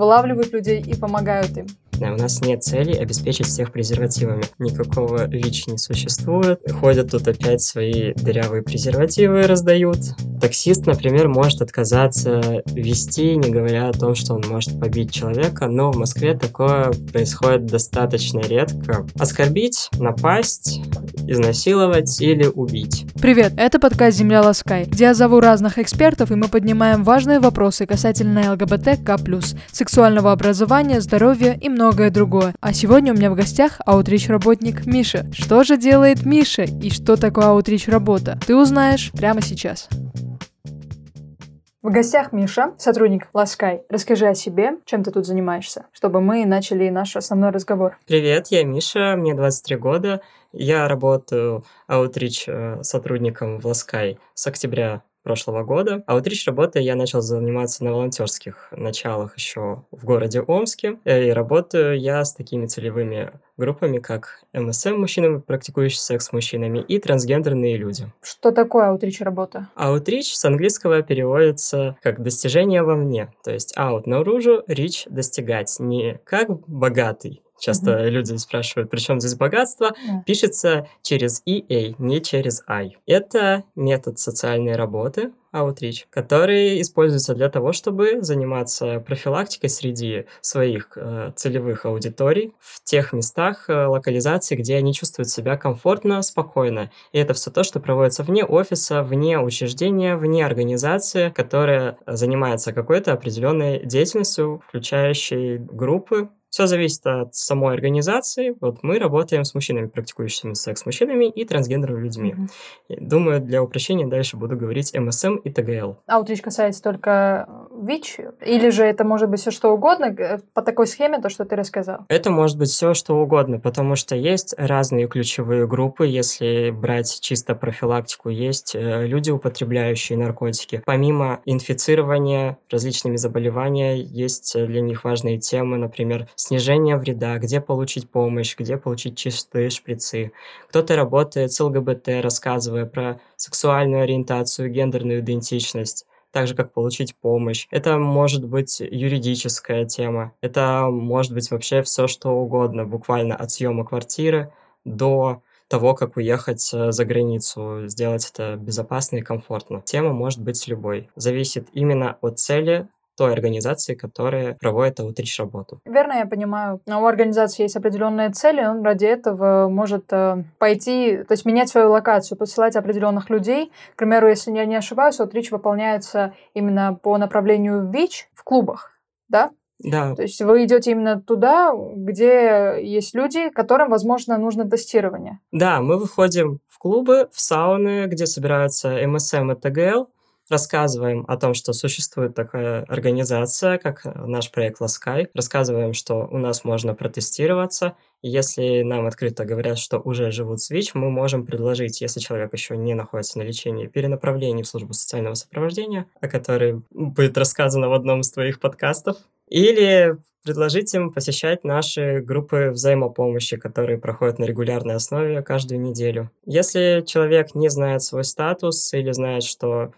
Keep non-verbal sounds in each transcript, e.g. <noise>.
вылавливают людей и помогают им. У нас нет цели обеспечить всех презервативами. Никакого ВИЧ не существует. Ходят тут опять свои дырявые презервативы раздают. Таксист, например, может отказаться вести, не говоря о том, что он может побить человека, но в Москве такое происходит достаточно редко. Оскорбить, напасть, изнасиловать или убить. Привет, это подкаст «Земля Ласкай», где я зову разных экспертов, и мы поднимаем важные вопросы касательно ЛГБТК+, сексуального образования, здоровья и много многое другое. А сегодня у меня в гостях аутрич-работник Миша. Что же делает Миша и что такое аутрич-работа? Ты узнаешь прямо сейчас. В гостях Миша, сотрудник Ласкай. Расскажи о себе, чем ты тут занимаешься, чтобы мы начали наш основной разговор. Привет, я Миша, мне 23 года. Я работаю аутрич э, сотрудником в Ласкай с октября прошлого года. А вот речь работы я начал заниматься на волонтерских началах еще в городе Омске. Э, и работаю я с такими целевыми группами, как МСМ, мужчинами, практикующие секс с мужчинами, и трансгендерные люди. Что такое аутрич работа? Аутрич с английского переводится как достижение вовне. То есть out наружу, рич достигать. Не как богатый, Часто mm-hmm. люди спрашивают, при чем здесь богатство? Yeah. Пишется через EA, не через I. Это метод социальной работы, Outreach, который используется для того, чтобы заниматься профилактикой среди своих э, целевых аудиторий в тех местах э, локализации, где они чувствуют себя комфортно, спокойно. И это все то, что проводится вне офиса, вне учреждения, вне организации, которая занимается какой-то определенной деятельностью, включающей группы все зависит от самой организации. Вот мы работаем с мужчинами, практикующими секс с мужчинами и трансгендерными людьми. Mm-hmm. Думаю, для упрощения дальше буду говорить МСМ и ТГЛ. Аутрич касается только ВИЧ? Или же это может быть все что угодно по такой схеме, то, что ты рассказал? Это может быть все что угодно, потому что есть разные ключевые группы. Если брать чисто профилактику, есть э, люди, употребляющие наркотики. Помимо инфицирования различными заболеваниями, есть для них важные темы, например, снижение вреда, где получить помощь, где получить чистые шприцы. Кто-то работает с ЛГБТ, рассказывая про сексуальную ориентацию, гендерную идентичность так же, как получить помощь. Это может быть юридическая тема, это может быть вообще все, что угодно, буквально от съема квартиры до того, как уехать э, за границу, сделать это безопасно и комфортно. Тема может быть любой. Зависит именно от цели той организации, которая проводит аутрич работу. Верно, я понимаю. У организации есть определенные цели, он ради этого может э, пойти, то есть менять свою локацию, посылать определенных людей. К примеру, если я не ошибаюсь, аутрич выполняется именно по направлению ВИЧ в клубах, да? Да. То есть вы идете именно туда, где есть люди, которым, возможно, нужно тестирование. Да, мы выходим в клубы, в сауны, где собираются МСМ и ТГЛ, рассказываем о том, что существует такая организация, как наш проект Ласкай, рассказываем, что у нас можно протестироваться, если нам открыто говорят, что уже живут с ВИЧ, мы можем предложить, если человек еще не находится на лечении, перенаправление в службу социального сопровождения, о которой будет рассказано в одном из твоих подкастов, или предложить им посещать наши группы взаимопомощи, которые проходят на регулярной основе каждую неделю. Если человек не знает свой статус или знает, что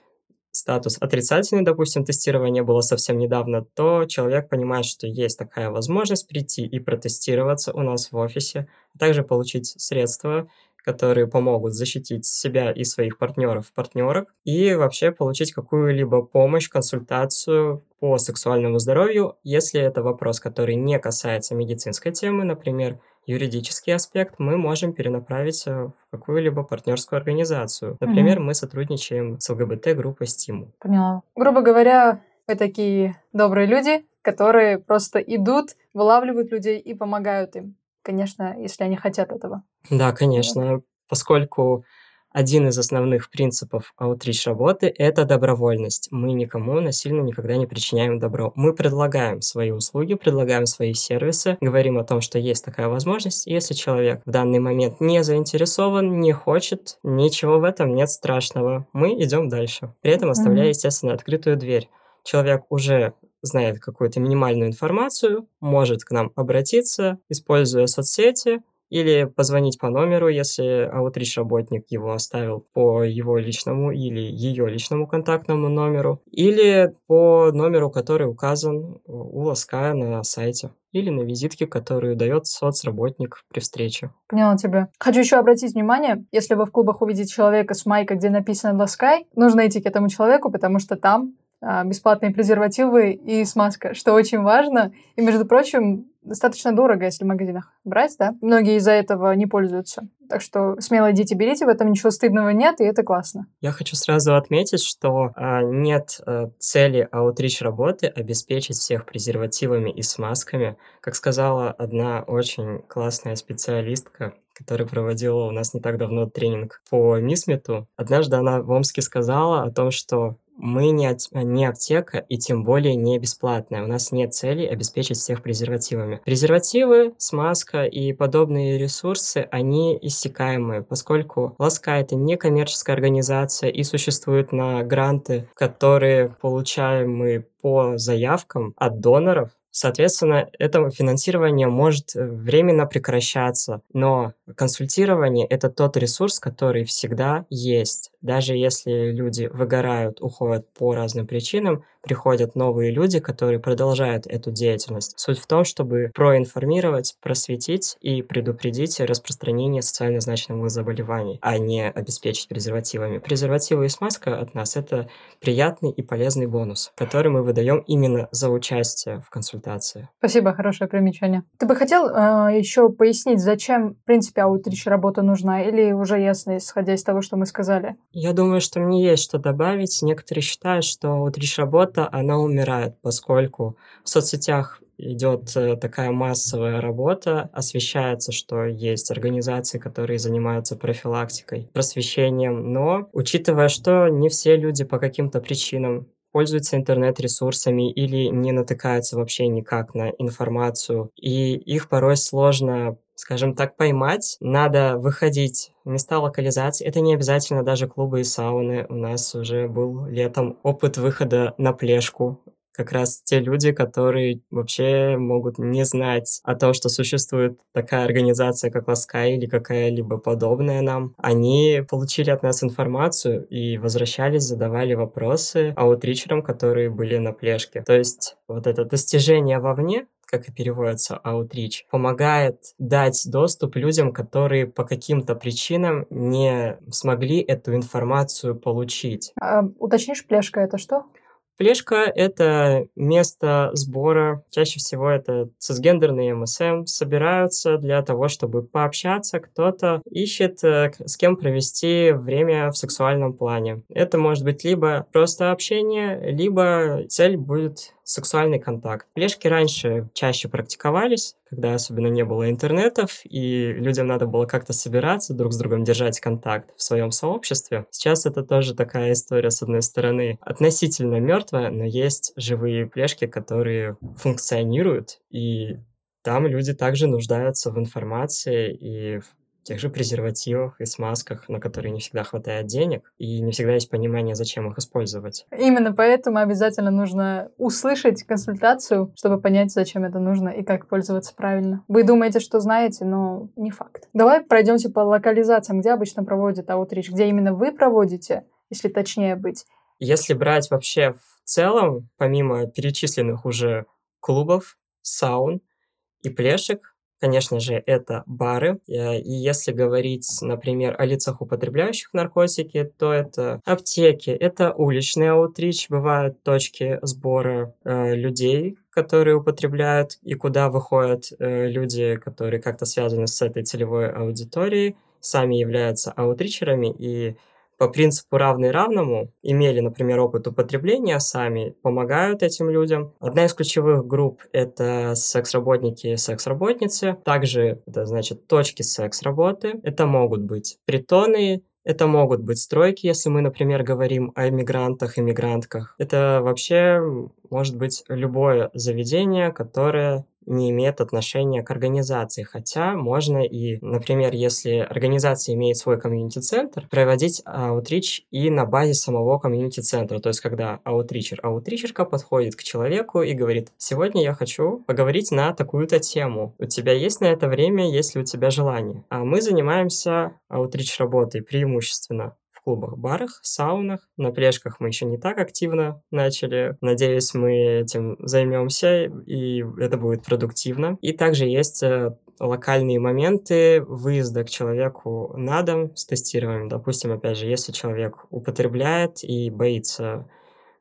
статус отрицательный, допустим, тестирование было совсем недавно, то человек понимает, что есть такая возможность прийти и протестироваться у нас в офисе, а также получить средства, которые помогут защитить себя и своих партнеров, партнерок, и вообще получить какую-либо помощь, консультацию по сексуальному здоровью, если это вопрос, который не касается медицинской темы, например, юридический аспект мы можем перенаправить э, в какую-либо партнерскую организацию. Например, угу. мы сотрудничаем с ЛГБТ-группой «Стимул». Поняла. Грубо говоря, вы такие добрые люди, которые просто идут, вылавливают людей и помогают им. Конечно, если они хотят этого. Да, конечно. Поскольку один из основных принципов аутрич работы – это добровольность. Мы никому насильно никогда не причиняем добро. Мы предлагаем свои услуги, предлагаем свои сервисы, говорим о том, что есть такая возможность. Если человек в данный момент не заинтересован, не хочет, ничего в этом нет страшного. Мы идем дальше. При этом оставляя, естественно, открытую дверь. Человек уже знает какую-то минимальную информацию, может к нам обратиться, используя соцсети, или позвонить по номеру, если аутрич работник его оставил по его личному или ее личному контактному номеру, или по номеру, который указан у Лаская на сайте или на визитке, которую дает соцработник при встрече. Поняла тебя. Хочу еще обратить внимание, если вы в клубах увидите человека с майкой, где написано «Ласкай», нужно идти к этому человеку, потому что там а, бесплатные презервативы и смазка, что очень важно. И, между прочим, достаточно дорого, если в магазинах брать, да. Многие из-за этого не пользуются. Так что смело идите, берите, в этом ничего стыдного нет, и это классно. Я хочу сразу отметить, что а, нет а, цели аутрич работы обеспечить всех презервативами и смазками. Как сказала одна очень классная специалистка, которая проводила у нас не так давно тренинг по Мисмету. Однажды она в Омске сказала о том, что мы не, не аптека и тем более не бесплатная. У нас нет цели обеспечить всех презервативами. Презервативы, смазка и подобные ресурсы, они иссякаемые, поскольку Ласка — это не коммерческая организация и существует на гранты, которые получаем мы по заявкам от доноров, Соответственно, это финансирование может э, временно прекращаться, но консультирование — это тот ресурс, который всегда есть. Даже если люди выгорают, уходят по разным причинам, приходят новые люди, которые продолжают эту деятельность. Суть в том, чтобы проинформировать, просветить и предупредить распространение социально значимых заболеваний, а не обеспечить презервативами. Презервативы и смазка от нас — это приятный и полезный бонус, который мы выдаем именно за участие в консультации. Спасибо, хорошее примечание. Ты бы хотел э, еще пояснить, зачем, в принципе, аутрич работа нужна, или уже ясно, исходя из того, что мы сказали? Я думаю, что мне есть что добавить. Некоторые считают, что аутрич работа работа, она умирает, поскольку в соцсетях идет э, такая массовая работа, освещается, что есть организации, которые занимаются профилактикой, просвещением, но учитывая, что не все люди по каким-то причинам пользуются интернет-ресурсами или не натыкаются вообще никак на информацию, и их порой сложно скажем так, поймать, надо выходить в места локализации. Это не обязательно даже клубы и сауны. У нас уже был летом опыт выхода на плешку как раз те люди, которые вообще могут не знать о том, что существует такая организация, как Ласкай или какая-либо подобная нам. Они получили от нас информацию и возвращались, задавали вопросы аутричерам, которые были на плешке. То есть вот это достижение вовне, как и переводится outreach, помогает дать доступ людям, которые по каким-то причинам не смогли эту информацию получить. А, уточнишь, плешка это что? Плешка — это место сбора, чаще всего это цисгендерные МСМ, собираются для того, чтобы пообщаться, кто-то ищет, э, с кем провести время в сексуальном плане. Это может быть либо просто общение, либо цель будет сексуальный контакт. Плешки раньше чаще практиковались, когда особенно не было интернетов, и людям надо было как-то собираться, друг с другом держать контакт в своем сообществе. Сейчас это тоже такая история, с одной стороны, относительно мертвая, но есть живые плешки, которые функционируют, и там люди также нуждаются в информации и в тех же презервативах и смазках, на которые не всегда хватает денег, и не всегда есть понимание, зачем их использовать. Именно поэтому обязательно нужно услышать консультацию, чтобы понять, зачем это нужно и как пользоваться правильно. Вы думаете, что знаете, но не факт. Давай пройдемся по локализациям, где обычно проводят аутрич, где именно вы проводите, если точнее быть. Если брать вообще в целом, помимо перечисленных уже клубов, саун и плешек, Конечно же, это бары. Э, и если говорить, например, о лицах, употребляющих наркотики, то это аптеки, это уличный аутрич, бывают точки сбора э, людей, которые употребляют, и куда выходят э, люди, которые как-то связаны с этой целевой аудиторией, сами являются аутричерами, и по принципу равный равному имели, например, опыт употребления сами, помогают этим людям. Одна из ключевых групп — это секс-работники и секс-работницы. Также это значит точки секс-работы. Это могут быть притоны, это могут быть стройки, если мы, например, говорим о иммигрантах, иммигрантках. Это вообще может быть любое заведение, которое не имеет отношения к организации, хотя можно и, например, если организация имеет свой комьюнити-центр, проводить аутрич и на базе самого комьюнити-центра, то есть когда аутричер, аутричерка подходит к человеку и говорит, сегодня я хочу поговорить на такую-то тему, у тебя есть на это время, есть ли у тебя желание? А мы занимаемся аутрич работой преимущественно клубах, барах, саунах. На пляжках мы еще не так активно начали. Надеюсь, мы этим займемся, и это будет продуктивно. И также есть э, локальные моменты выезда к человеку на дом с тестированием. Допустим, опять же, если человек употребляет и боится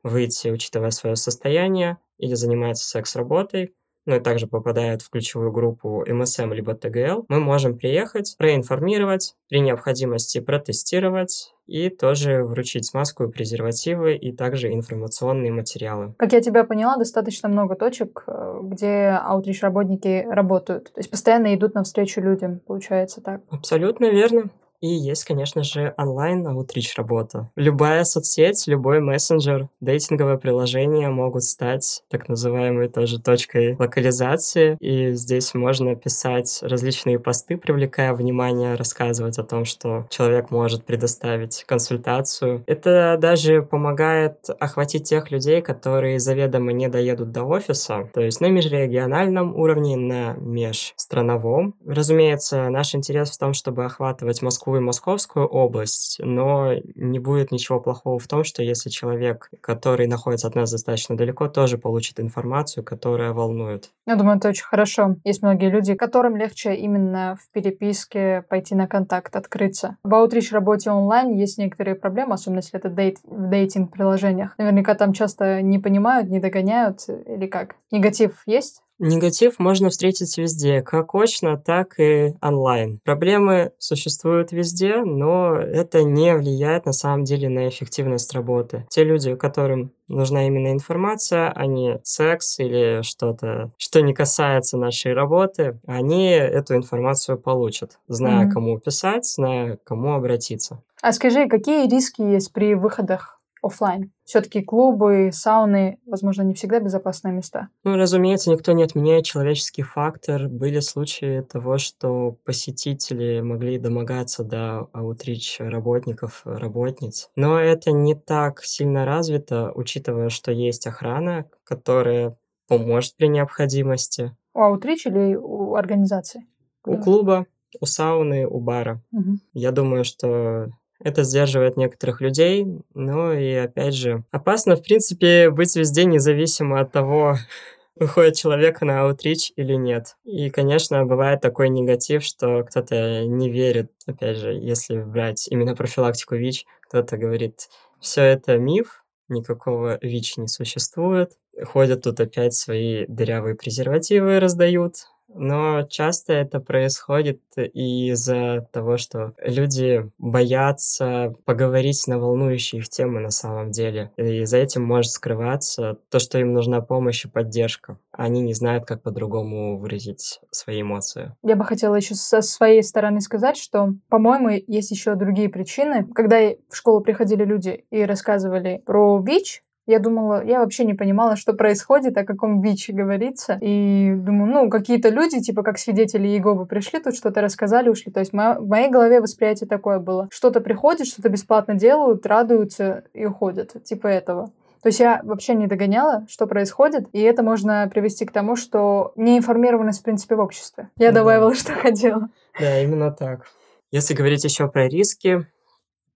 выйти, учитывая свое состояние, или занимается секс-работой, ну и также попадает в ключевую группу MSM либо TGL, мы можем приехать, проинформировать, при необходимости протестировать и тоже вручить смазку и презервативы, и также информационные материалы. Как я тебя поняла, достаточно много точек, э, где аутрич-работники работают. То есть постоянно идут навстречу людям, получается так? Абсолютно верно. И есть, конечно же, онлайн аутрич работа. Любая соцсеть, любой мессенджер, дейтинговое приложение могут стать так называемой тоже точкой локализации. И здесь можно писать различные посты, привлекая внимание, рассказывать о том, что человек может предоставить консультацию. Это даже помогает охватить тех людей, которые заведомо не доедут до офиса, то есть на межрегиональном уровне, на межстрановом. Разумеется, наш интерес в том, чтобы охватывать Москву Москву и Московскую область, но не будет ничего плохого в том, что если человек, который находится от нас достаточно далеко, тоже получит информацию, которая волнует. Я думаю, это очень хорошо. Есть многие люди, которым легче именно в переписке пойти на контакт, открыться. В аутрич работе онлайн есть некоторые проблемы, особенно если это дейт, в дейтинг-приложениях. Наверняка там часто не понимают, не догоняют или как. Негатив есть? Негатив можно встретить везде, как очно, так и онлайн. Проблемы существуют везде, но это не влияет на самом деле на эффективность работы. Те люди, которым нужна именно информация, а не секс или что-то, что не касается нашей работы, они эту информацию получат, зная, mm-hmm. кому писать, зная, кому обратиться. А скажи, какие риски есть при выходах офлайн. Все-таки клубы, сауны, возможно, не всегда безопасные места. Ну, разумеется, никто не отменяет человеческий фактор. Были случаи того, что посетители могли домогаться до аутрич работников, работниц. Но это не так сильно развито, учитывая, что есть охрана, которая поможет при необходимости. У аутрич или у организации? У клуба, у сауны, у бара. Угу. Я думаю, что это сдерживает некоторых людей. Ну и опять же, опасно, в принципе, быть везде независимо от того, <laughs> выходит человек на аутрич или нет. И, конечно, бывает такой негатив, что кто-то не верит, опять же, если брать именно профилактику ВИЧ, кто-то говорит, все это миф, никакого ВИЧ не существует. Ходят тут опять свои дырявые презервативы раздают, но часто это происходит из-за того, что люди боятся поговорить на волнующие их темы на самом деле. И за этим может скрываться то, что им нужна помощь и поддержка. Они не знают, как по-другому выразить свои эмоции. Я бы хотела еще со своей стороны сказать, что, по-моему, есть еще другие причины. Когда в школу приходили люди и рассказывали про ВИЧ, я думала, я вообще не понимала, что происходит, о каком ВИЧе говорится. И думаю, ну, какие-то люди, типа как свидетели Иеговы, пришли, тут что-то рассказали, ушли. То есть в моей голове восприятие такое было. Что-то приходит, что-то бесплатно делают, радуются и уходят. Типа этого. То есть я вообще не догоняла, что происходит, и это можно привести к тому, что неинформированность, в принципе, в обществе. Я да. добавила, что хотела. Да, именно так. Если говорить еще про риски,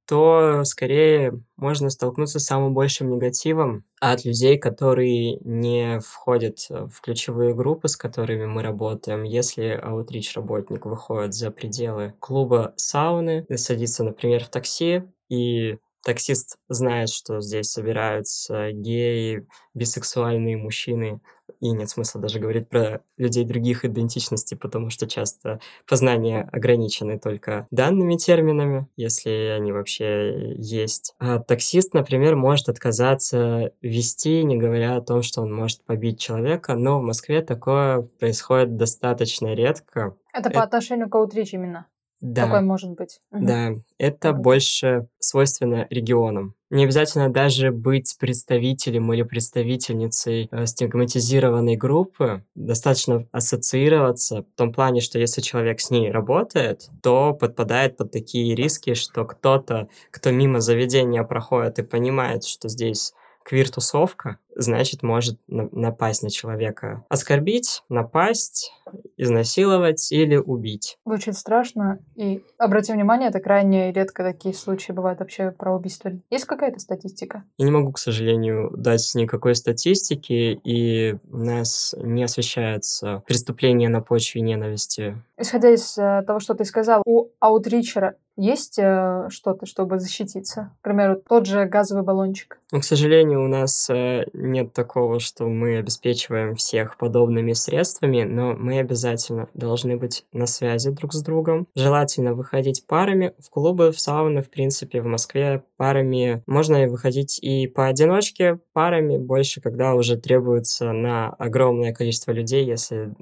то скорее можно столкнуться с самым большим негативом от людей, которые не входят в ключевые группы, с которыми мы работаем. Если аутрич работник выходит за пределы клуба сауны, садится, например, в такси, и таксист знает, что здесь собираются геи, бисексуальные мужчины, и нет смысла даже говорить про людей других идентичностей, потому что часто познания ограничены только данными терминами, если они вообще есть. А таксист, например, может отказаться вести, не говоря о том, что он может побить человека, но в Москве такое происходит достаточно редко. Это по отношению к аутрич именно? Да. Такой может быть. Да, это угу. больше свойственно регионам. Не обязательно даже быть представителем или представительницей э, стигматизированной группы. Достаточно ассоциироваться в том плане, что если человек с ней работает, то подпадает под такие риски, что кто-то, кто мимо заведения проходит и понимает, что здесь квир-тусовка, значит, может напасть на человека. Оскорбить, напасть, изнасиловать или убить. Звучит страшно. И обрати внимание, это крайне редко такие случаи бывают вообще про убийство. Есть какая-то статистика? Я не могу, к сожалению, дать никакой статистики, и у нас не освещается преступление на почве ненависти. Исходя из э, того, что ты сказал, у аутричера есть э, что-то, чтобы защититься? К примеру, тот же газовый баллончик. Ну, к сожалению, у нас э, нет такого, что мы обеспечиваем всех подобными средствами, но мы обязательно должны быть на связи друг с другом. Желательно выходить парами. В клубы, в сауны, в принципе, в Москве парами можно выходить и поодиночке, парами больше, когда уже требуется на огромное количество людей, если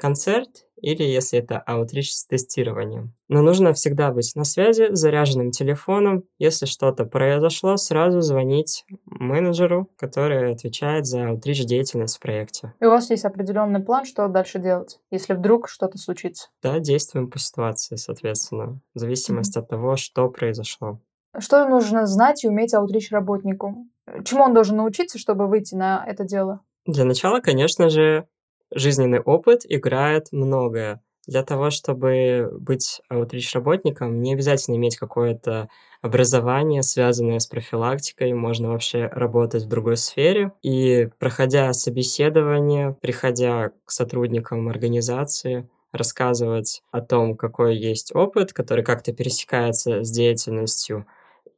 концерт или если это аутрич с тестированием. Но нужно всегда быть на связи с заряженным телефоном. Если что-то произошло, сразу звонить менеджеру, который отвечает за аутрич деятельность в проекте. И у вас есть определенный план, что дальше делать, если вдруг что-то случится? Да, действуем по ситуации, соответственно, в зависимости mm-hmm. от того, что произошло. Что нужно знать и уметь аутрич работнику? Чему он должен научиться, чтобы выйти на это дело? Для начала, конечно же, жизненный опыт играет многое. Для того, чтобы быть аутрич-работником, не обязательно иметь какое-то образование, связанное с профилактикой, можно вообще работать в другой сфере. И проходя собеседование, приходя к сотрудникам организации, рассказывать о том, какой есть опыт, который как-то пересекается с деятельностью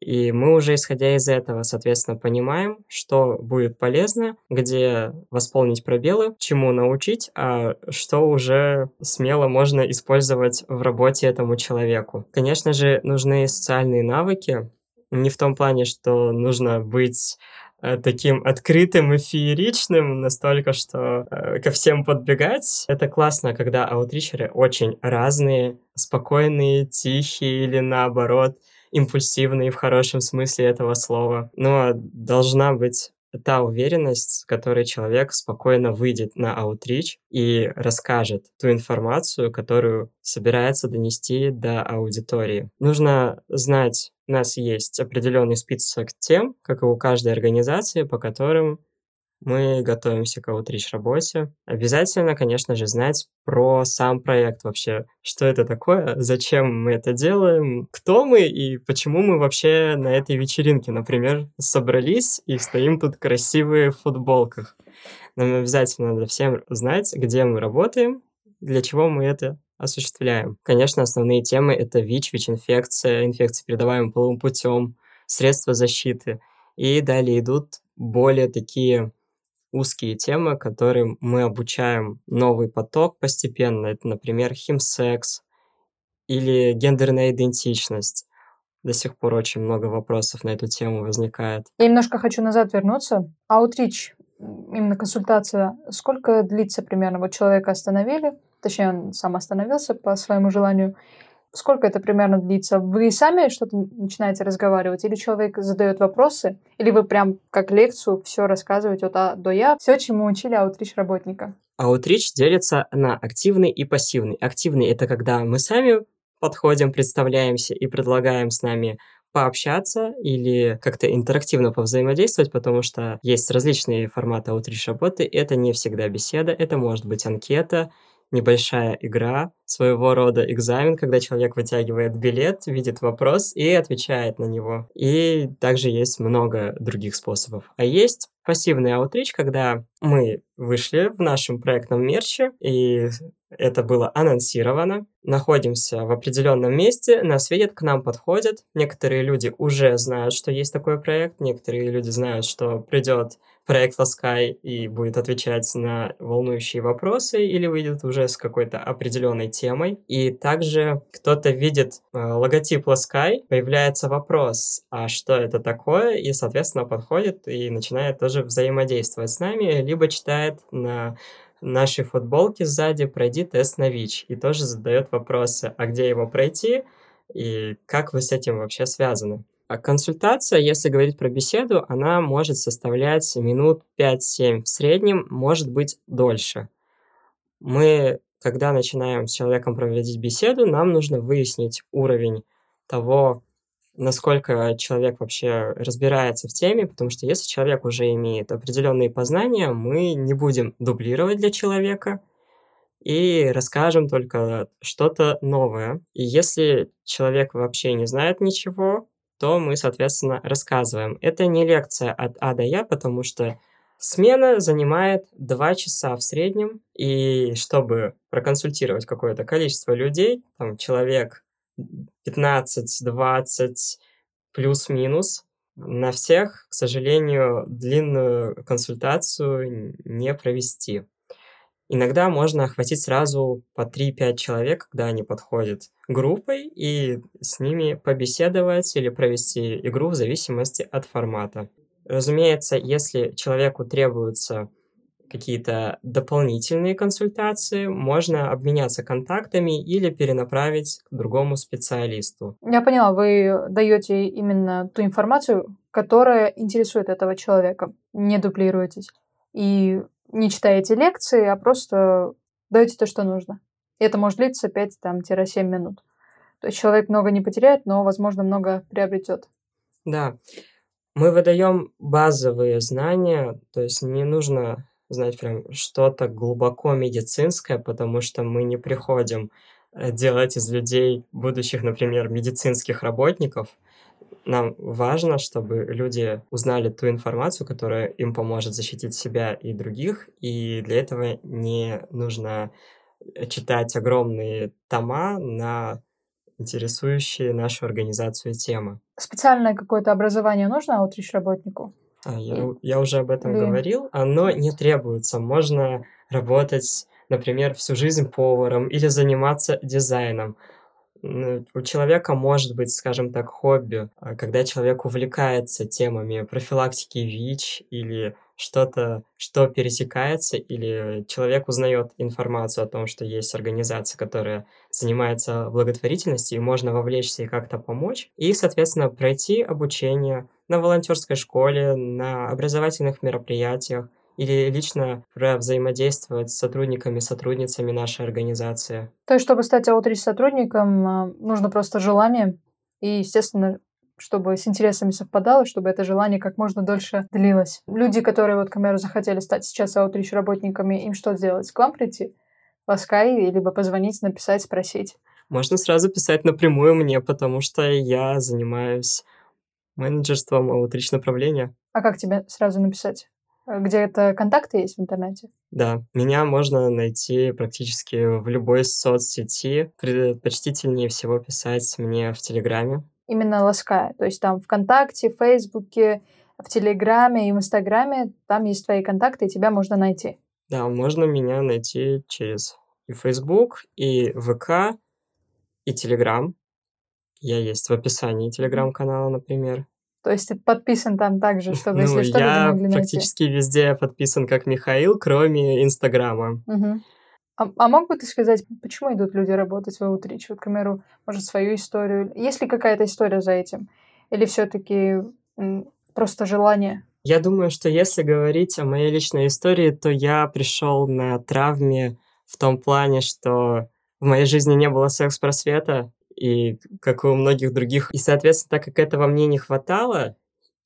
и мы уже, исходя из этого, соответственно, понимаем, что будет полезно, где восполнить пробелы, чему научить, а что уже смело можно использовать в работе этому человеку. Конечно же, нужны социальные навыки, не в том плане, что нужно быть э, таким открытым и фееричным, настолько, что э, ко всем подбегать. Это классно, когда аутричеры очень разные, спокойные, тихие или наоборот импульсивный в хорошем смысле этого слова. Но должна быть та уверенность, с которой человек спокойно выйдет на аутрич и расскажет ту информацию, которую собирается донести до аудитории. Нужно знать, у нас есть определенный список тем, как и у каждой организации, по которым мы готовимся к аутрич работе. Обязательно, конечно же, знать про сам проект вообще, что это такое, зачем мы это делаем, кто мы и почему мы вообще на этой вечеринке, например, собрались и стоим тут красивые в футболках. Нам обязательно надо всем знать, где мы работаем, для чего мы это осуществляем. Конечно, основные темы — это ВИЧ, ВИЧ-инфекция, инфекции, передаваемые половым путем, средства защиты. И далее идут более такие узкие темы, которым мы обучаем новый поток постепенно. Это, например, химсекс или гендерная идентичность. До сих пор очень много вопросов на эту тему возникает. Я немножко хочу назад вернуться. Аутрич, именно консультация, сколько длится примерно? Вот человека остановили, точнее, он сам остановился по своему желанию, Сколько это примерно длится? Вы сами что-то начинаете разговаривать, или человек задает вопросы, или вы прям как лекцию все рассказываете от А до Я, все, чему учили аутрич работника? Аутрич делится на активный и пассивный. Активный — это когда мы сами подходим, представляемся и предлагаем с нами пообщаться или как-то интерактивно повзаимодействовать, потому что есть различные форматы аутрич работы. Это не всегда беседа, это может быть анкета, небольшая игра, своего рода экзамен, когда человек вытягивает билет, видит вопрос и отвечает на него. И также есть много других способов. А есть пассивный аутрич, когда мы вышли в нашем проектном мерче, и это было анонсировано. Находимся в определенном месте, нас видят, к нам подходят. Некоторые люди уже знают, что есть такой проект, некоторые люди знают, что придет проект Ласкай и будет отвечать на волнующие вопросы или выйдет уже с какой-то определенной темой. И также кто-то видит э, логотип Ласкай, появляется вопрос, а что это такое, и, соответственно, подходит и начинает тоже взаимодействовать с нами, либо читает на нашей футболке сзади «Пройди тест на ВИЧ» и тоже задает вопросы, а где его пройти и как вы с этим вообще связаны. А консультация, если говорить про беседу, она может составлять минут 5-7 в среднем, может быть дольше. Мы, когда начинаем с человеком проводить беседу, нам нужно выяснить уровень того, насколько человек вообще разбирается в теме, потому что если человек уже имеет определенные познания, мы не будем дублировать для человека и расскажем только что-то новое. И если человек вообще не знает ничего, то мы, соответственно, рассказываем. Это не лекция от А до Я, потому что смена занимает 2 часа в среднем, и чтобы проконсультировать какое-то количество людей, там человек 15-20 плюс-минус. На всех, к сожалению, длинную консультацию не провести. Иногда можно охватить сразу по 3-5 человек, когда они подходят группой, и с ними побеседовать или провести игру в зависимости от формата. Разумеется, если человеку требуется какие-то дополнительные консультации, можно обменяться контактами или перенаправить к другому специалисту. Я поняла, вы даете именно ту информацию, которая интересует этого человека, не дублируетесь. И не читаете лекции, а просто даете то, что нужно. И это может длиться 5-7 минут. То есть человек много не потеряет, но, возможно, много приобретет. Да. Мы выдаем базовые знания, то есть не нужно знать прям что-то глубоко медицинское, потому что мы не приходим э, делать из людей будущих, например, медицинских работников. Нам важно, чтобы люди узнали ту информацию, которая им поможет защитить себя и других, и для этого не нужно э, читать огромные тома на интересующие нашу организацию темы. Специальное какое-то образование нужно аутрич-работнику? А, я, я уже об этом Блин. говорил. Оно не требуется. Можно работать, например, всю жизнь поваром или заниматься дизайном. У человека может быть, скажем так, хобби, а, когда человек увлекается темами профилактики ВИЧ или что-то, что пересекается, или человек узнает информацию о том, что есть организация, которая занимается благотворительностью, и можно вовлечься и как-то помочь, и, соответственно, пройти обучение на волонтерской школе, на образовательных мероприятиях, или лично взаимодействовать с сотрудниками, сотрудницами нашей организации. То есть, чтобы стать аутрич сотрудником, а, нужно просто желание и, естественно, чтобы с интересами совпадало, чтобы это желание как можно дольше длилось. Люди, которые вот, к примеру, захотели стать сейчас аутрич работниками, им что делать? К вам прийти? Ласкай, либо позвонить, написать, спросить? Можно сразу писать напрямую мне, потому что я занимаюсь менеджерством аутрич направления. А как тебе сразу написать? Где-то контакты есть в интернете? Да, меня можно найти практически в любой соцсети. Предпочтительнее всего писать мне в Телеграме именно лаская. То есть там ВКонтакте, Фейсбуке, в Телеграме и в Инстаграме там есть твои контакты, и тебя можно найти. Да, можно меня найти через и Facebook, и ВК, и Телеграм. Я есть в описании Телеграм-канала, например. То есть ты подписан там также, чтобы, ну, если что, я могли найти. практически везде подписан как Михаил, кроме Инстаграма. Угу. А, а мог бы ты сказать, почему идут люди работать в Outreach? Вот, к примеру, может, свою историю. Есть ли какая-то история за этим? Или все таки просто желание? Я думаю, что если говорить о моей личной истории, то я пришел на травме в том плане, что в моей жизни не было секс-просвета, и как и у многих других. И, соответственно, так как этого мне не хватало,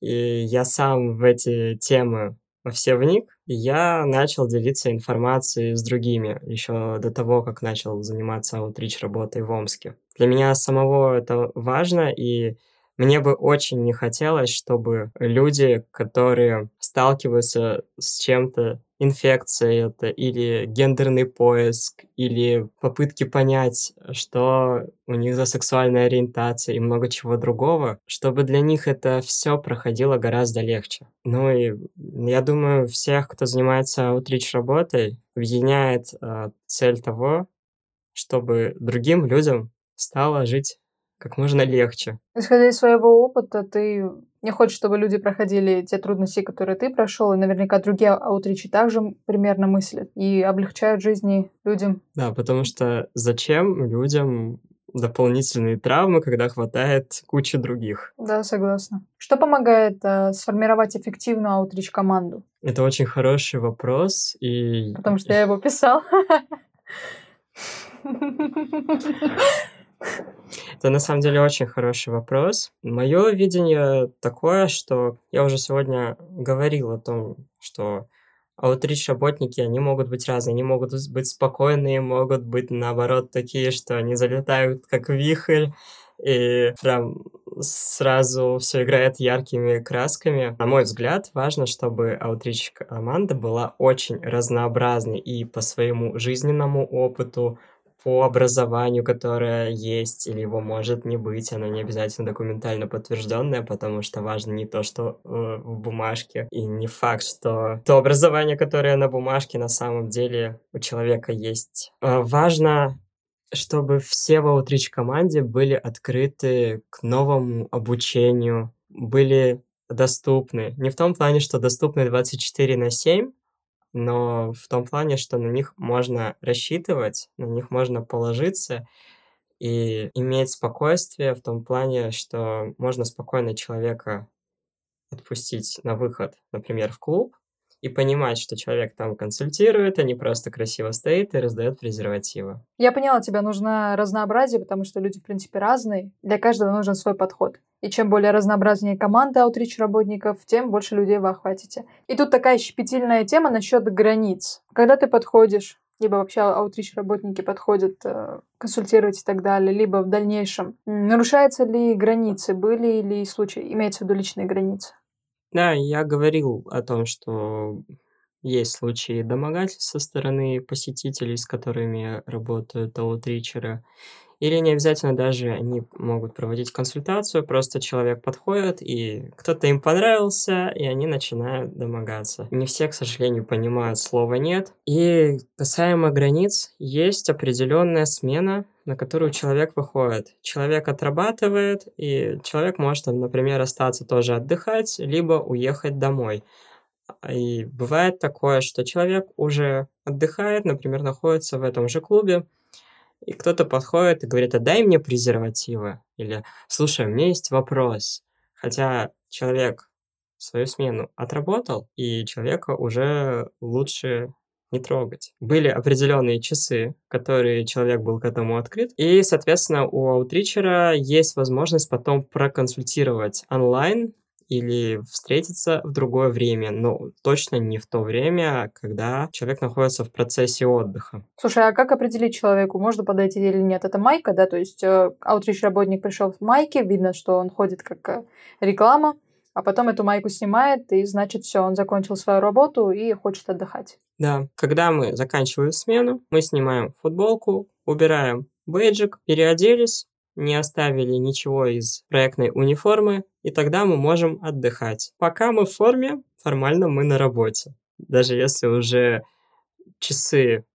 и я сам в эти темы во все вник, я начал делиться информацией с другими еще до того, как начал заниматься аутрич работой в Омске. Для меня самого это важно, и мне бы очень не хотелось, чтобы люди, которые сталкиваются с чем-то инфекция это, или гендерный поиск, или попытки понять, что у них за сексуальная ориентация и много чего другого, чтобы для них это все проходило гораздо легче. Ну и я думаю, всех, кто занимается аутрич работой, объединяет э, цель того, чтобы другим людям стало жить как можно легче. Исходя из своего опыта, ты не хочешь, чтобы люди проходили те трудности, которые ты прошел, и наверняка другие аутричи также примерно мыслят и облегчают жизни людям. Да, потому что зачем людям дополнительные травмы, когда хватает кучи других. Да, согласна. Что помогает э, сформировать эффективную аутрич-команду? Это очень хороший вопрос, и... Потому что я его писал. <laughs> Это на самом деле очень хороший вопрос. Мое видение такое, что я уже сегодня говорил о том, что аутрич-работники, они могут быть разные, они могут быть спокойные, могут быть, наоборот, такие, что они залетают как вихрь, и прям сразу все играет яркими красками. На мой взгляд, важно, чтобы аутрич команда была очень разнообразной и по своему жизненному опыту, по образованию, которое есть, или его может не быть, оно не обязательно документально подтвержденное, потому что важно не то, что э, в бумажке, и не факт, что то образование, которое на бумажке, на самом деле у человека есть. Э, важно чтобы все в Outreach команде были открыты к новому обучению, были доступны. Не в том плане, что доступны 24 на 7, но в том плане, что на них можно рассчитывать, на них можно положиться и иметь спокойствие в том плане, что можно спокойно человека отпустить на выход, например, в клуб, и понимать, что человек там консультирует, а не просто красиво стоит и раздает презервативы. Я поняла, тебе нужно разнообразие, потому что люди, в принципе, разные. Для каждого нужен свой подход. И чем более разнообразнее команда аутрич работников, тем больше людей вы охватите. И тут такая щепетильная тема насчет границ. Когда ты подходишь, либо вообще аутрич работники подходят э, консультировать и так далее, либо в дальнейшем, нарушаются ли границы, были ли случаи, имеется в виду личные границы? Да, я говорил о том, что есть случаи домогательств со стороны посетителей, с которыми работают аутричеры. Или не обязательно даже они могут проводить консультацию, просто человек подходит, и кто-то им понравился, и они начинают домогаться. Не все, к сожалению, понимают слова «нет». И касаемо границ, есть определенная смена, на которую человек выходит. Человек отрабатывает, и человек может, например, остаться тоже отдыхать, либо уехать домой. И бывает такое, что человек уже отдыхает, например, находится в этом же клубе, и кто-то подходит и говорит, а дай мне презервативы. Или, слушай, у меня есть вопрос. Хотя человек свою смену отработал, и человека уже лучше не трогать. Были определенные часы, которые человек был к этому открыт, и, соответственно, у аутричера есть возможность потом проконсультировать онлайн или встретиться в другое время, но точно не в то время, когда человек находится в процессе отдыха. Слушай, а как определить человеку, можно подойти или нет? Это майка, да, то есть э, аутрич-работник пришел в майке, видно, что он ходит как э, реклама, а потом эту майку снимает, и значит все, он закончил свою работу и хочет отдыхать. Да, когда мы заканчиваем смену, мы снимаем футболку, убираем бейджик, переоделись, не оставили ничего из проектной униформы, и тогда мы можем отдыхать. Пока мы в форме, формально мы на работе. Даже если уже часы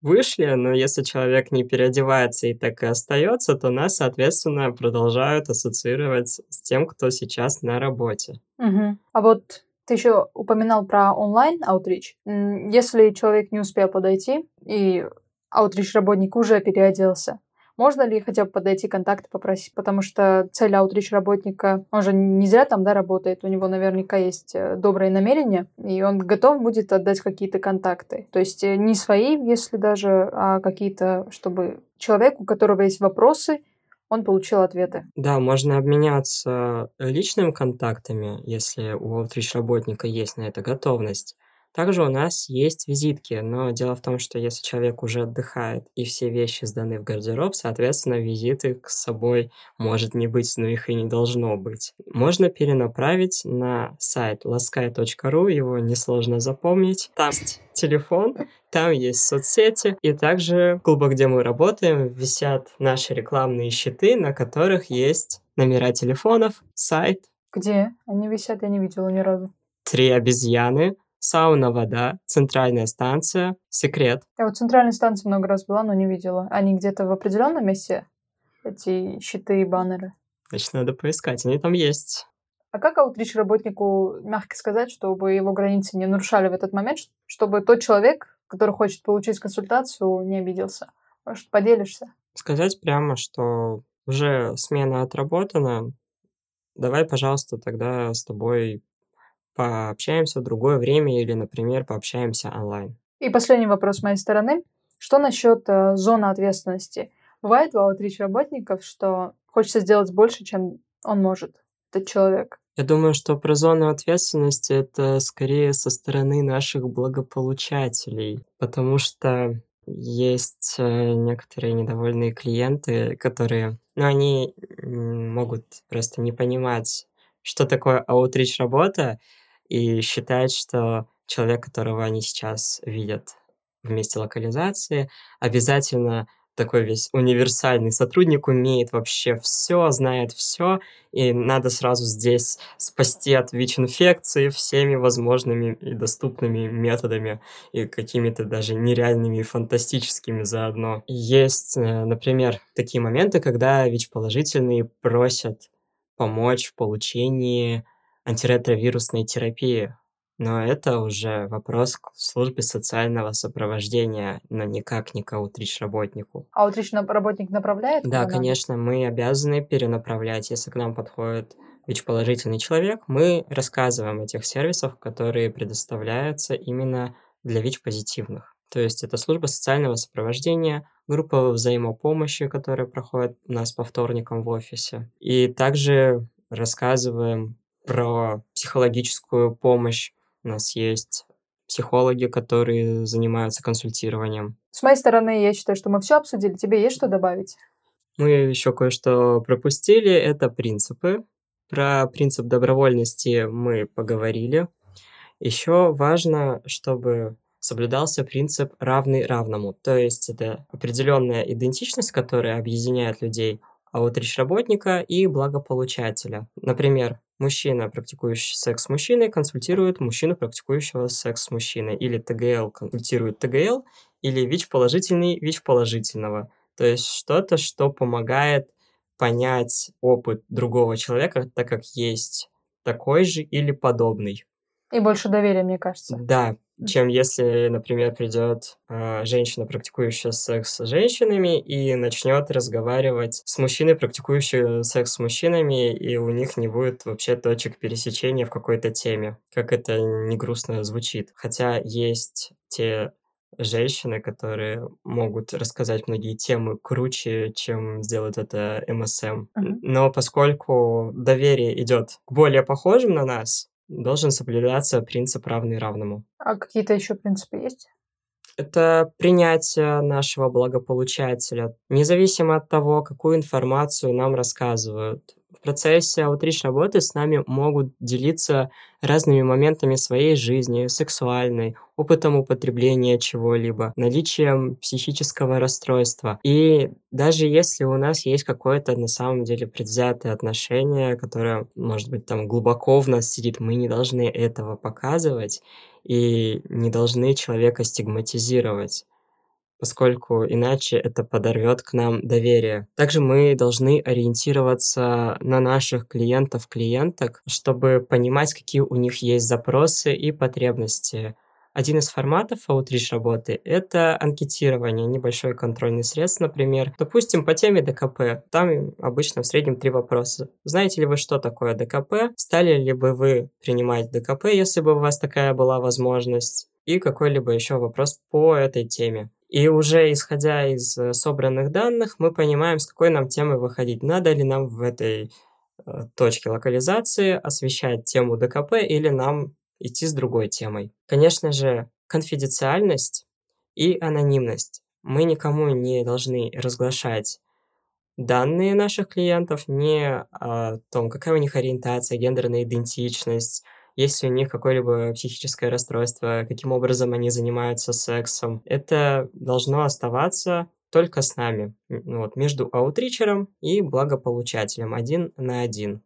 вышли, но если человек не переодевается и так и остается, то нас, соответственно, продолжают ассоциировать с тем, кто сейчас на работе. Угу. А вот ты еще упоминал про онлайн аутрич. Если человек не успел подойти и аутрич работник уже переоделся, можно ли хотя бы подойти контакты попросить, потому что цель аутрич работника, он же не зря там, да, работает, у него наверняка есть э, добрые намерения, и он готов будет отдать какие-то контакты. То есть э, не свои, если даже, а какие-то, чтобы человек, у которого есть вопросы, он получил ответы. Да, можно обменяться личными контактами, если у аутрич работника есть на это готовность. Также у нас есть визитки, но дело в том, что если человек уже отдыхает и все вещи сданы в гардероб, соответственно, визиты с собой может не быть, но их и не должно быть. Можно перенаправить на сайт laskai.ru, его несложно запомнить. Там есть телефон, там есть соцсети, и также в клубах, где мы работаем, висят наши рекламные щиты, на которых есть номера телефонов, сайт. Где? Они висят, я не видела ни разу. Три обезьяны, сауна, вода, центральная станция, секрет. Я вот центральной станции много раз была, но не видела. Они где-то в определенном месте, эти щиты и баннеры? Значит, надо поискать, они там есть. А как аутрич работнику мягко сказать, чтобы его границы не нарушали в этот момент, чтобы тот человек, который хочет получить консультацию, не обиделся? Может, поделишься? Сказать прямо, что уже смена отработана, давай, пожалуйста, тогда с тобой пообщаемся в другое время или, например, пообщаемся онлайн. И последний вопрос с моей стороны. Что насчет э, зоны ответственности? Бывает у аутрич работников, что хочется сделать больше, чем он может, этот человек? Я думаю, что про зону ответственности это скорее со стороны наших благополучателей, потому что есть э, некоторые недовольные клиенты, которые, ну, они могут просто не понимать, что такое аутрич работа, и считать, что человек, которого они сейчас видят в месте локализации, обязательно такой весь универсальный сотрудник, умеет вообще все, знает все, и надо сразу здесь спасти от ВИЧ-инфекции всеми возможными и доступными методами, и какими-то даже нереальными и фантастическими заодно. Есть, э, например, такие моменты, когда ВИЧ-положительные просят помочь в получении антиретровирусной терапии. Но это уже вопрос к службе социального сопровождения, но никак не к аутрич-работнику. Аутрич-работник направляет? Да, конечно, мы обязаны перенаправлять. Если к нам подходит ВИЧ-положительный человек, мы рассказываем о тех сервисах, которые предоставляются именно для ВИЧ-позитивных. То есть это служба социального сопровождения, группа взаимопомощи, которая проходит у нас по вторникам в офисе. И также рассказываем про психологическую помощь у нас есть психологи, которые занимаются консультированием. С моей стороны, я считаю, что мы все обсудили. Тебе есть что добавить? Мы еще кое-что пропустили. Это принципы. Про принцип добровольности мы поговорили. Еще важно, чтобы соблюдался принцип равный равному. То есть это определенная идентичность, которая объединяет людей, аутрич работника и благополучателя. Например, Мужчина, практикующий секс с мужчиной, консультирует мужчину, практикующего секс с мужчиной. Или ТГЛ консультирует ТГЛ, или ВИЧ-положительный ВИЧ-положительного. То есть что-то, что помогает понять опыт другого человека, так как есть такой же или подобный. И больше доверия, мне кажется. Да, чем если, например, придет э, женщина, практикующая секс с женщинами, и начнет разговаривать с мужчиной, практикующим секс с мужчинами, и у них не будет вообще точек пересечения в какой-то теме. Как это не грустно звучит. Хотя есть те женщины, которые могут рассказать многие темы круче, чем сделает это МСМ. Uh-huh. Но поскольку доверие идет к более похожим на нас, должен соблюдаться принцип равный равному. А какие-то еще принципы есть? Это принятие нашего благополучателя, независимо от того, какую информацию нам рассказывают. В процессе аутрич работы с нами могут делиться разными моментами своей жизни, сексуальной, опытом употребления чего-либо, наличием психического расстройства. И даже если у нас есть какое-то на самом деле предвзятое отношение, которое, может быть, там глубоко в нас сидит, мы не должны этого показывать и не должны человека стигматизировать поскольку иначе это подорвет к нам доверие. Также мы должны ориентироваться на наших клиентов-клиенток, чтобы понимать, какие у них есть запросы и потребности. Один из форматов Outreach работы – это анкетирование, небольшой контрольный средств, например. Допустим, по теме ДКП. Там обычно в среднем три вопроса. Знаете ли вы, что такое ДКП? Стали ли бы вы принимать ДКП, если бы у вас такая была возможность? И какой-либо еще вопрос по этой теме. И уже исходя из э, собранных данных, мы понимаем, с какой нам темы выходить. Надо ли нам в этой э, точке локализации освещать тему ДКП или нам идти с другой темой. Конечно же, конфиденциальность и анонимность. Мы никому не должны разглашать данные наших клиентов, не о том, какая у них ориентация, гендерная идентичность, есть у них какое-либо психическое расстройство, каким образом они занимаются сексом. Это должно оставаться только с нами, вот, между аутричером и благополучателем, один на один.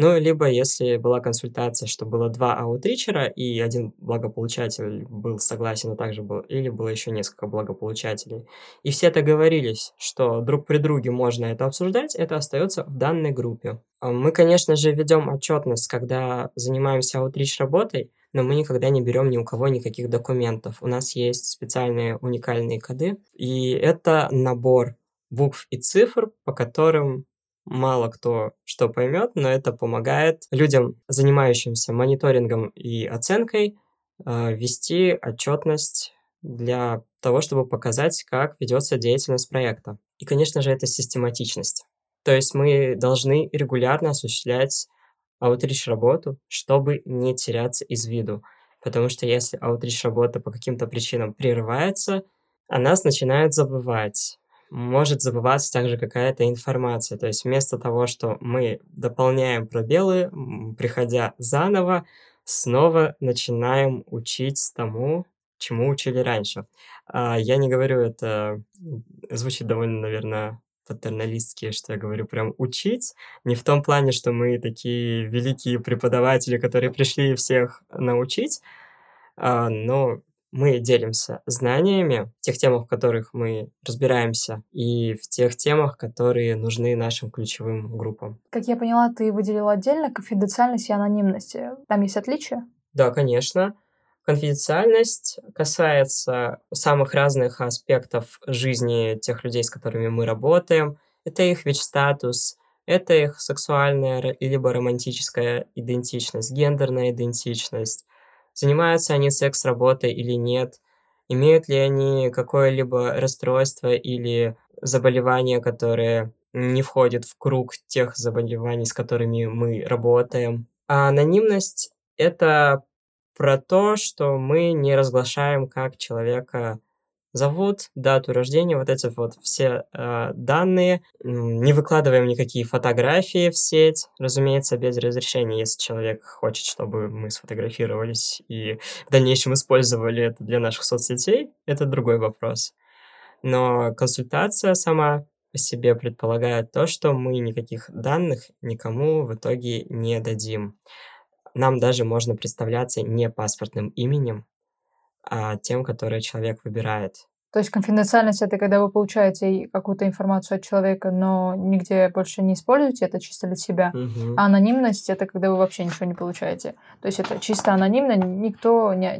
Ну, либо если была консультация, что было два аутричера, и один благополучатель был согласен, а также был, или было еще несколько благополучателей, и все договорились, что друг при друге можно это обсуждать, это остается в данной группе. А мы, конечно же, ведем отчетность, когда занимаемся аутрич работой, но мы никогда не берем ни у кого никаких документов. У нас есть специальные уникальные коды, и это набор букв и цифр, по которым мало кто что поймет, но это помогает людям, занимающимся мониторингом и оценкой, э, вести отчетность для того, чтобы показать, как ведется деятельность проекта. И, конечно же, это систематичность. То есть мы должны регулярно осуществлять аутрич работу, чтобы не теряться из виду. Потому что если аутрич работа по каким-то причинам прерывается, о нас начинают забывать. Может забываться также какая-то информация. То есть вместо того, что мы дополняем пробелы, приходя заново, снова начинаем учить тому, чему учили раньше. А, я не говорю это, звучит довольно, наверное, патерналистские, что я говорю, прям учить. Не в том плане, что мы такие великие преподаватели, которые пришли всех научить, а, но мы делимся знаниями в тех темах, в которых мы разбираемся, и в тех темах, которые нужны нашим ключевым группам. Как я поняла, ты выделила отдельно конфиденциальность и анонимность. Там есть отличия? Да, конечно. Конфиденциальность касается самых разных аспектов жизни тех людей, с которыми мы работаем. Это их ВИЧ-статус, это их сексуальная либо романтическая идентичность, гендерная идентичность. Занимаются они секс-работой или нет, имеют ли они какое-либо расстройство или заболевание, которое не входит в круг тех заболеваний, с которыми мы работаем. А анонимность — это про то, что мы не разглашаем, как человека зовут, дату рождения, вот эти вот все э, данные, не выкладываем никакие фотографии в сеть, разумеется, без разрешения, если человек хочет, чтобы мы сфотографировались и в дальнейшем использовали это для наших соцсетей, это другой вопрос. Но консультация сама по себе предполагает то, что мы никаких данных никому в итоге не дадим. Нам даже можно представляться не паспортным именем, а тем, которое человек выбирает. То есть конфиденциальность это когда вы получаете какую-то информацию от человека, но нигде больше не используете это чисто для себя. Угу. А анонимность это когда вы вообще ничего не получаете. То есть это чисто анонимно, никто не,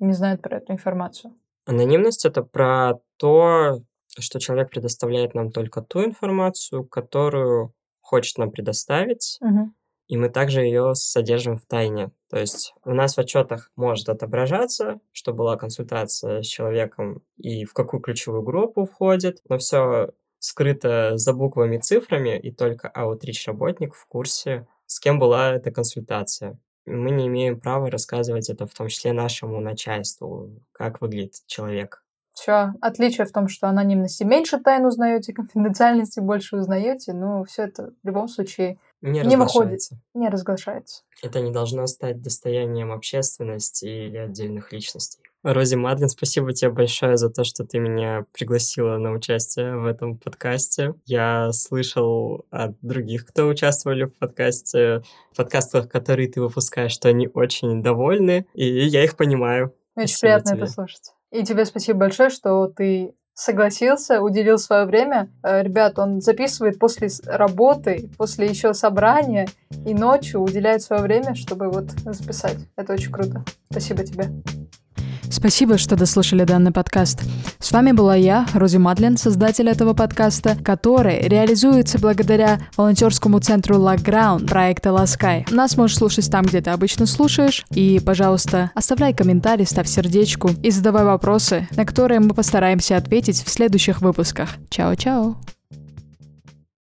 не знает про эту информацию. Анонимность это про то, что человек предоставляет нам только ту информацию, которую хочет нам предоставить. Угу и мы также ее содержим в тайне. То есть у нас в отчетах может отображаться, что была консультация с человеком и в какую ключевую группу входит, но все скрыто за буквами, цифрами, и только аутрич работник в курсе, с кем была эта консультация. Мы не имеем права рассказывать это в том числе нашему начальству, как выглядит человек. Все, отличие в том, что анонимности меньше тайн узнаете, <laughs> конфиденциальности больше узнаете, но все это в любом случае не, не выходит, не разглашается. Это не должно стать достоянием общественности или отдельных личностей. Рози Мадлен, спасибо тебе большое за то, что ты меня пригласила на участие в этом подкасте. Я слышал от других, кто участвовали в подкасте, в подкастах, которые ты выпускаешь, что они очень довольны, и я их понимаю. Очень спасибо приятно тебе. это слушать. И тебе спасибо большое, что ты согласился, уделил свое время. Э, ребят, он записывает после работы, после еще собрания и ночью уделяет свое время, чтобы вот записать. Это очень круто. Спасибо тебе. Спасибо, что дослушали данный подкаст. С вами была я, Рози Мадлен, создатель этого подкаста, который реализуется благодаря волонтерскому центру Lockground проекта Ласкай. Нас можешь слушать там, где ты обычно слушаешь. И, пожалуйста, оставляй комментарий, ставь сердечку и задавай вопросы, на которые мы постараемся ответить в следующих выпусках. Чао-чао!